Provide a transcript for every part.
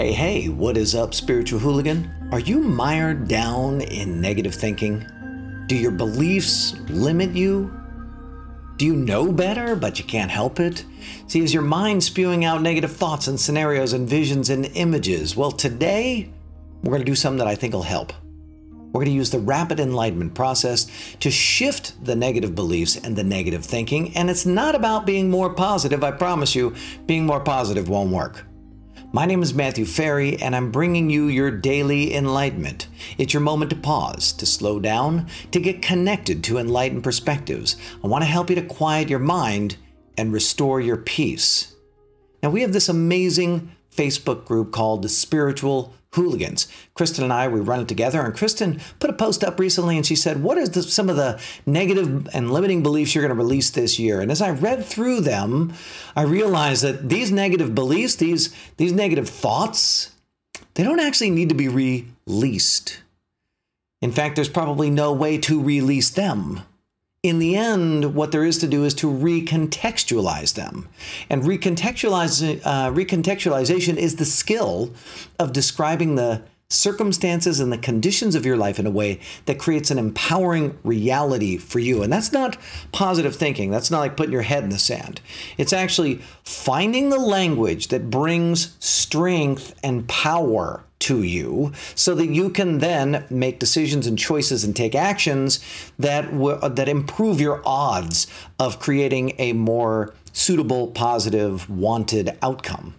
Hey, hey, what is up, spiritual hooligan? Are you mired down in negative thinking? Do your beliefs limit you? Do you know better, but you can't help it? See, is your mind spewing out negative thoughts and scenarios and visions and images? Well, today, we're going to do something that I think will help. We're going to use the rapid enlightenment process to shift the negative beliefs and the negative thinking. And it's not about being more positive, I promise you, being more positive won't work. My name is Matthew Ferry, and I'm bringing you your daily enlightenment. It's your moment to pause, to slow down, to get connected to enlightened perspectives. I want to help you to quiet your mind and restore your peace. Now, we have this amazing Facebook group called the Spiritual hooligans. Kristen and I, we run it together, and Kristen put a post up recently and she said, What are the, some of the negative and limiting beliefs you're going to release this year? And as I read through them, I realized that these negative beliefs, these, these negative thoughts, they don't actually need to be released. In fact, there's probably no way to release them in the end, what there is to do is to recontextualize them. And recontextualize, uh, recontextualization is the skill of describing the circumstances and the conditions of your life in a way that creates an empowering reality for you. And that's not positive thinking. That's not like putting your head in the sand. It's actually finding the language that brings strength and power to you so that you can then make decisions and choices and take actions that that improve your odds of creating a more suitable positive wanted outcome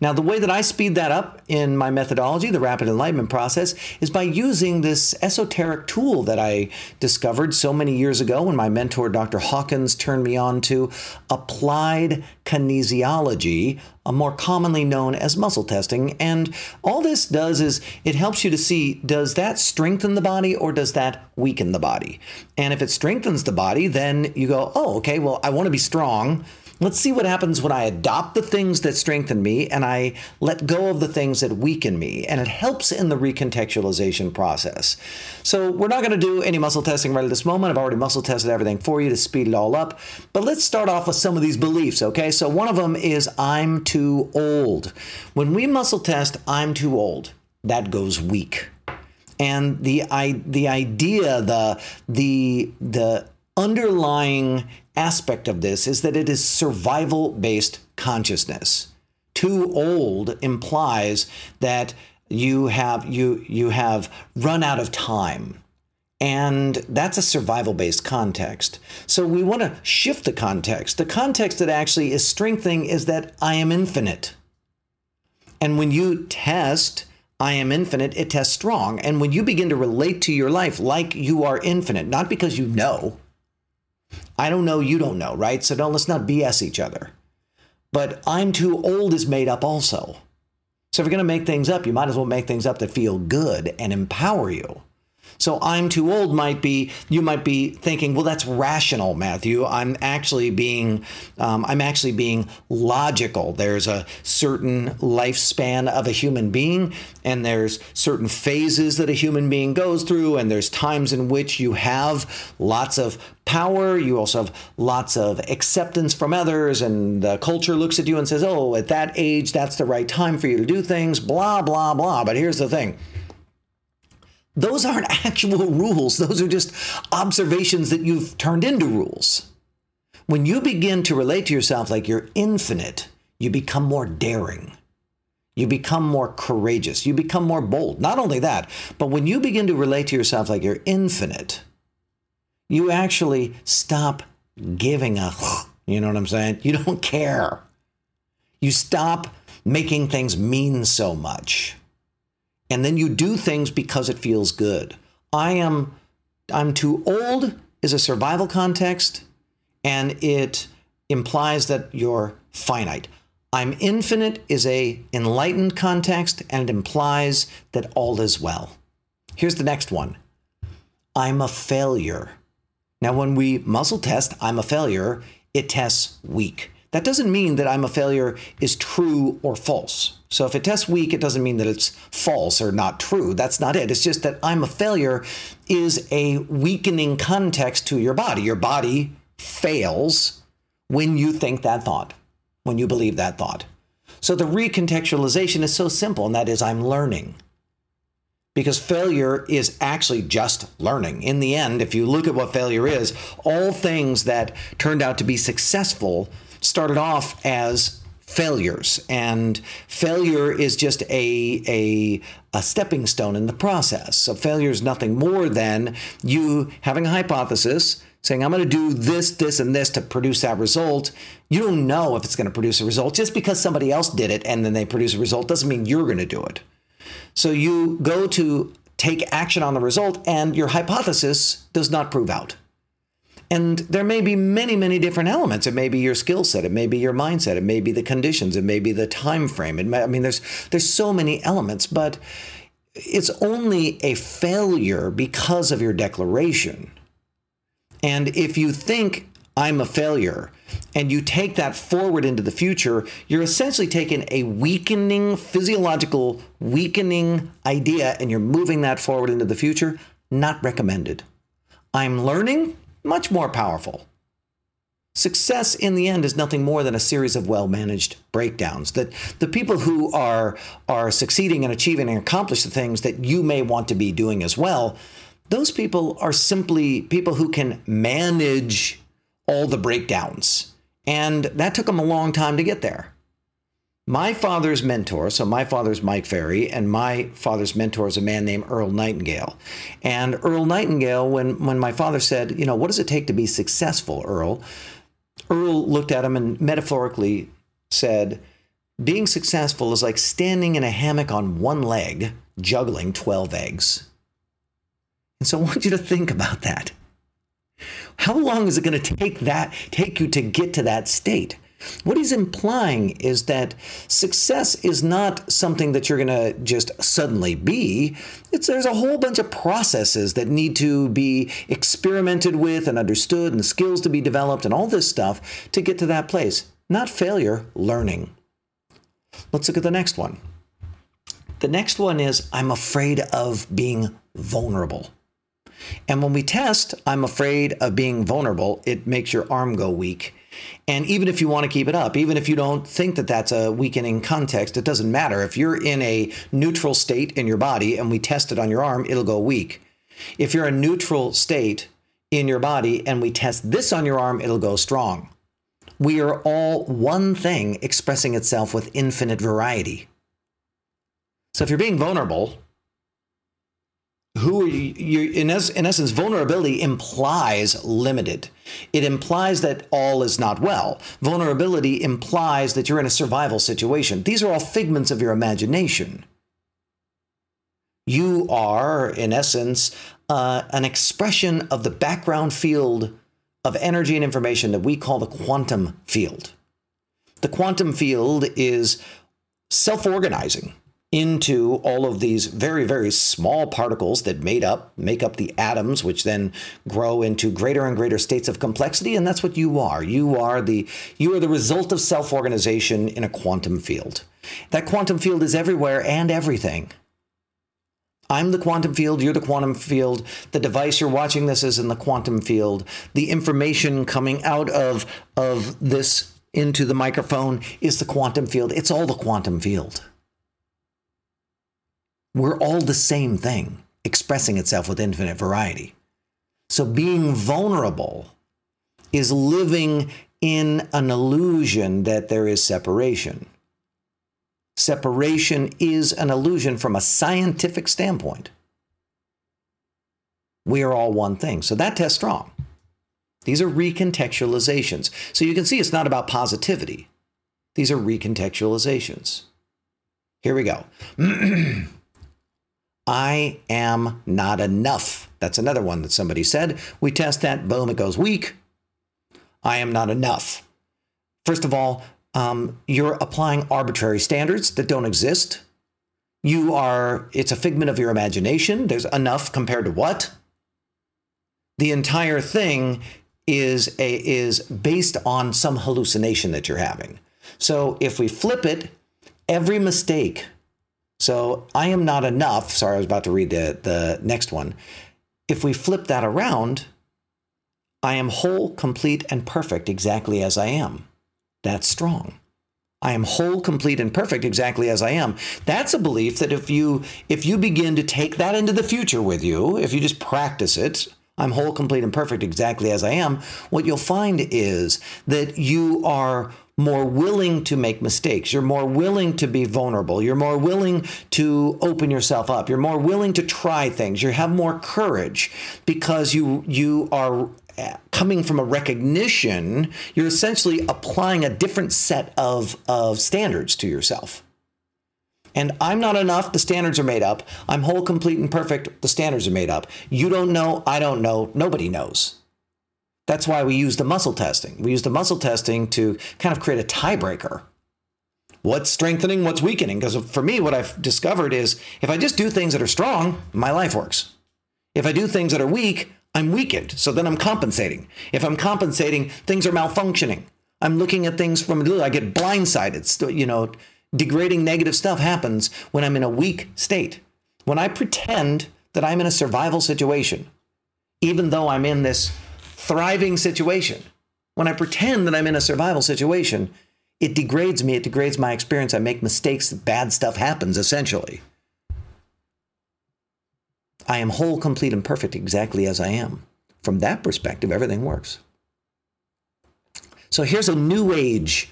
now, the way that I speed that up in my methodology, the rapid enlightenment process, is by using this esoteric tool that I discovered so many years ago when my mentor, Dr. Hawkins, turned me on to applied kinesiology, more commonly known as muscle testing. And all this does is it helps you to see does that strengthen the body or does that weaken the body? And if it strengthens the body, then you go, oh, okay, well, I want to be strong. Let's see what happens when I adopt the things that strengthen me and I let go of the things that weaken me. And it helps in the recontextualization process. So, we're not going to do any muscle testing right at this moment. I've already muscle tested everything for you to speed it all up. But let's start off with some of these beliefs, okay? So, one of them is I'm too old. When we muscle test, I'm too old, that goes weak and the I, the idea the the the underlying aspect of this is that it is survival based consciousness. Too old implies that you have you you have run out of time. And that's a survival based context. So we want to shift the context. The context that actually is strengthening is that I am infinite. And when you test, I am infinite, it tests strong. And when you begin to relate to your life like you are infinite, not because you know, I don't know, you don't know, right? So don't let's not BS each other. But I'm too old is made up also. So if you're going to make things up, you might as well make things up that feel good and empower you. So I'm too old might be you might be thinking, well, that's rational, Matthew. I'm actually being um, I'm actually being logical. There's a certain lifespan of a human being, and there's certain phases that a human being goes through, and there's times in which you have lots of power. You also have lots of acceptance from others, and the culture looks at you and says, oh, at that age, that's the right time for you to do things. Blah blah blah. But here's the thing those aren't actual rules. Those are just observations that you've turned into rules. When you begin to relate to yourself like you're infinite, you become more daring. You become more courageous. You become more bold. Not only that, but when you begin to relate to yourself like you're infinite, you actually stop giving a, you know what I'm saying? You don't care. You stop making things mean so much and then you do things because it feels good. I am I'm too old is a survival context and it implies that you're finite. I'm infinite is a enlightened context and it implies that all is well. Here's the next one. I'm a failure. Now when we muscle test I'm a failure, it tests weak. That doesn't mean that I'm a failure is true or false. So if it tests weak, it doesn't mean that it's false or not true. That's not it. It's just that I'm a failure is a weakening context to your body. Your body fails when you think that thought, when you believe that thought. So the recontextualization is so simple, and that is I'm learning. Because failure is actually just learning. In the end, if you look at what failure is, all things that turned out to be successful started off as failures. And failure is just a, a, a stepping stone in the process. So failure is nothing more than you having a hypothesis, saying, I'm going to do this, this, and this to produce that result. You don't know if it's going to produce a result. Just because somebody else did it and then they produce a result doesn't mean you're going to do it. So you go to take action on the result, and your hypothesis does not prove out. And there may be many, many different elements. It may be your skill set, it may be your mindset, it may be the conditions, it may be the time frame. It may, I mean, there's there's so many elements, but it's only a failure because of your declaration. And if you think I'm a failure, and you take that forward into the future, you're essentially taking a weakening, physiological weakening idea and you're moving that forward into the future. Not recommended. I'm learning, much more powerful. Success in the end is nothing more than a series of well-managed breakdowns. That the people who are are succeeding and achieving and accomplish the things that you may want to be doing as well, those people are simply people who can manage all the breakdowns. And that took them a long time to get there. My father's mentor, so my father's Mike Ferry, and my father's mentor is a man named Earl Nightingale. And Earl Nightingale, when, when my father said, you know, what does it take to be successful, Earl? Earl looked at him and metaphorically said, being successful is like standing in a hammock on one leg, juggling 12 eggs. And so I want you to think about that. How long is it going to take that take you to get to that state? What he's implying is that success is not something that you're going to just suddenly be. It's there's a whole bunch of processes that need to be experimented with and understood and skills to be developed and all this stuff to get to that place. Not failure, learning. Let's look at the next one. The next one is I'm afraid of being vulnerable. And when we test, I'm afraid of being vulnerable, it makes your arm go weak and even if you want to keep it up, even if you don't think that that's a weakening context, it doesn't matter. If you're in a neutral state in your body and we test it on your arm, it'll go weak. If you're a neutral state in your body and we test this on your arm, it'll go strong. We are all one thing expressing itself with infinite variety. So if you're being vulnerable, who you, in, es, in essence, vulnerability implies limited. It implies that all is not well. Vulnerability implies that you're in a survival situation. These are all figments of your imagination. You are, in essence, uh, an expression of the background field of energy and information that we call the quantum field. The quantum field is self organizing into all of these very very small particles that made up make up the atoms which then grow into greater and greater states of complexity and that's what you are you are the you are the result of self-organization in a quantum field that quantum field is everywhere and everything I'm the quantum field, you're the quantum field. The device you're watching this is in the quantum field. The information coming out of of this into the microphone is the quantum field. It's all the quantum field. We're all the same thing, expressing itself with infinite variety. So being vulnerable is living in an illusion that there is separation. Separation is an illusion from a scientific standpoint. We are all one thing. So that test strong. These are recontextualizations. So you can see it's not about positivity. These are recontextualizations. Here we go. I am not enough. That's another one that somebody said. We test that, boom, it goes weak. I am not enough. First of all, um, you're applying arbitrary standards that don't exist. You are, it's a figment of your imagination. There's enough compared to what? The entire thing is a, is based on some hallucination that you're having. So if we flip it, every mistake so I am not enough. Sorry, I was about to read the, the next one. If we flip that around, I am whole, complete, and perfect exactly as I am. That's strong. I am whole, complete, and perfect exactly as I am. That's a belief that if you if you begin to take that into the future with you, if you just practice it, I'm whole, complete, and perfect exactly as I am, what you'll find is that you are more willing to make mistakes. You're more willing to be vulnerable. You're more willing to open yourself up. You're more willing to try things. You have more courage because you you are uh, coming from a recognition, you're essentially applying a different set of, of standards to yourself. And I'm not enough, the standards are made up. I'm whole, complete, and perfect, the standards are made up. You don't know, I don't know, nobody knows. That's why we use the muscle testing. We use the muscle testing to kind of create a tiebreaker. What's strengthening, what's weakening? Because for me, what I've discovered is if I just do things that are strong, my life works. If I do things that are weak, I'm weakened. So then I'm compensating. If I'm compensating, things are malfunctioning. I'm looking at things from, I get blindsided. You know, degrading negative stuff happens when I'm in a weak state. When I pretend that I'm in a survival situation, even though I'm in this thriving situation, when I pretend that I'm in a survival situation, it degrades me, it degrades my experience. I make mistakes, bad stuff happens essentially. I am whole, complete, and perfect exactly as I am. From that perspective, everything works. So here's a new age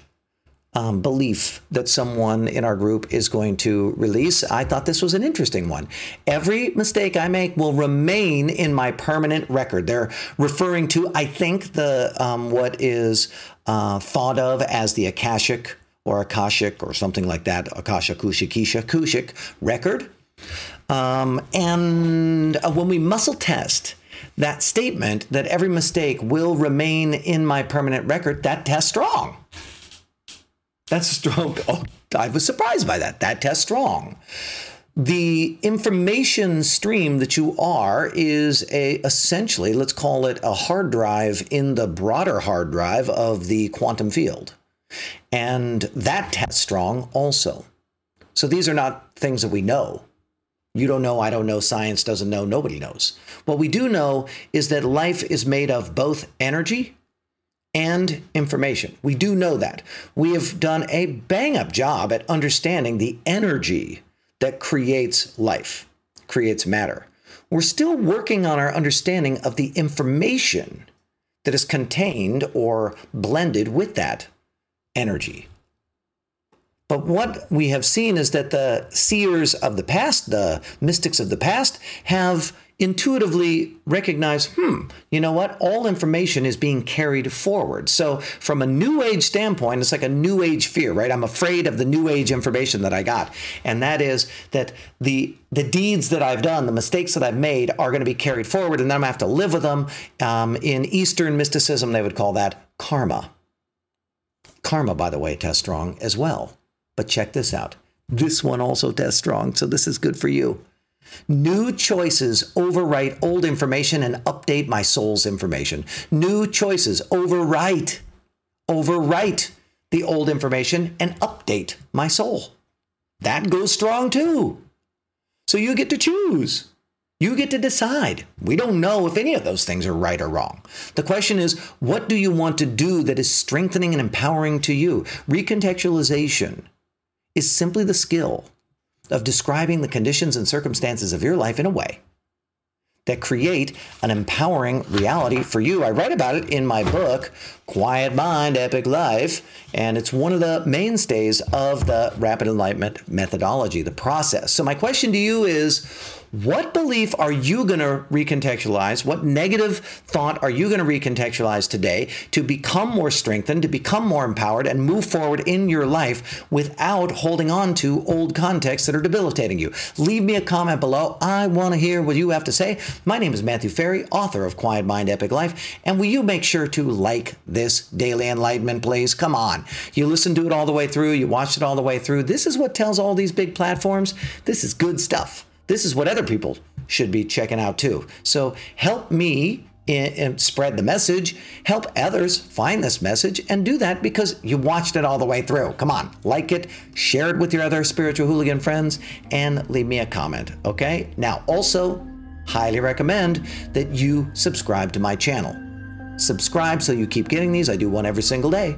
um, belief that someone in our group is going to release. I thought this was an interesting one. Every mistake I make will remain in my permanent record. They're referring to, I think, the um, what is uh, thought of as the Akashic or Akashic or something like that, Akasha Kushikisha Kushik record. Um, and uh, when we muscle test that statement that every mistake will remain in my permanent record, that test strong. That's strong. Oh, I was surprised by that. That test strong. The information stream that you are is a essentially, let's call it a hard drive in the broader hard drive of the quantum field. And that test strong also. So these are not things that we know. You don't know, I don't know, science doesn't know, nobody knows. What we do know is that life is made of both energy and information. We do know that. We have done a bang up job at understanding the energy that creates life, creates matter. We're still working on our understanding of the information that is contained or blended with that energy. But what we have seen is that the seers of the past, the mystics of the past, have intuitively recognize, hmm, you know what? All information is being carried forward. So, from a new age standpoint, it's like a new age fear, right? I'm afraid of the new age information that I got. And that is that the the deeds that I've done, the mistakes that I've made are going to be carried forward, and then I'm going to have to live with them. Um, in Eastern mysticism, they would call that karma. Karma, by the way, tests strong as well. But check this out. This one also tests strong, so this is good for you. New choices overwrite old information and update my soul's information. New choices overwrite, overwrite the old information and update my soul. That goes strong too. So you get to choose. You get to decide. We don't know if any of those things are right or wrong. The question is, what do you want to do that is strengthening and empowering to you? Recontextualization is simply the skill of describing the conditions and circumstances of your life in a way that create an empowering reality for you. I write about it in my book, Quiet Mind, Epic Life, and it's one of the mainstays of the rapid enlightenment methodology, the process. So, my question to you is what belief are you going to recontextualize? What negative thought are you going to recontextualize today to become more strengthened, to become more empowered, and move forward in your life without holding on to old contexts that are debilitating you? Leave me a comment below. I want to hear what you have to say. My name is Matthew Ferry, author of Quiet Mind, Epic Life. And will you make sure to like this daily enlightenment, please? Come on. You listen to it all the way through, you watched it all the way through. This is what tells all these big platforms this is good stuff this is what other people should be checking out too. So help me spread the message, help others find this message, and do that because you watched it all the way through. Come on, like it, share it with your other spiritual hooligan friends, and leave me a comment. Okay? Now, also, highly recommend that you subscribe to my channel. Subscribe so you keep getting these. I do one every single day.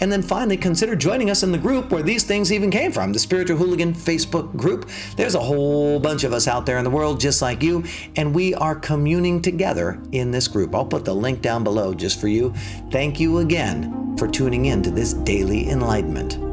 And then finally, consider joining us in the group where these things even came from the Spiritual Hooligan Facebook group. There's a whole bunch of us out there in the world just like you, and we are communing together in this group. I'll put the link down below just for you. Thank you again for tuning in to this daily enlightenment.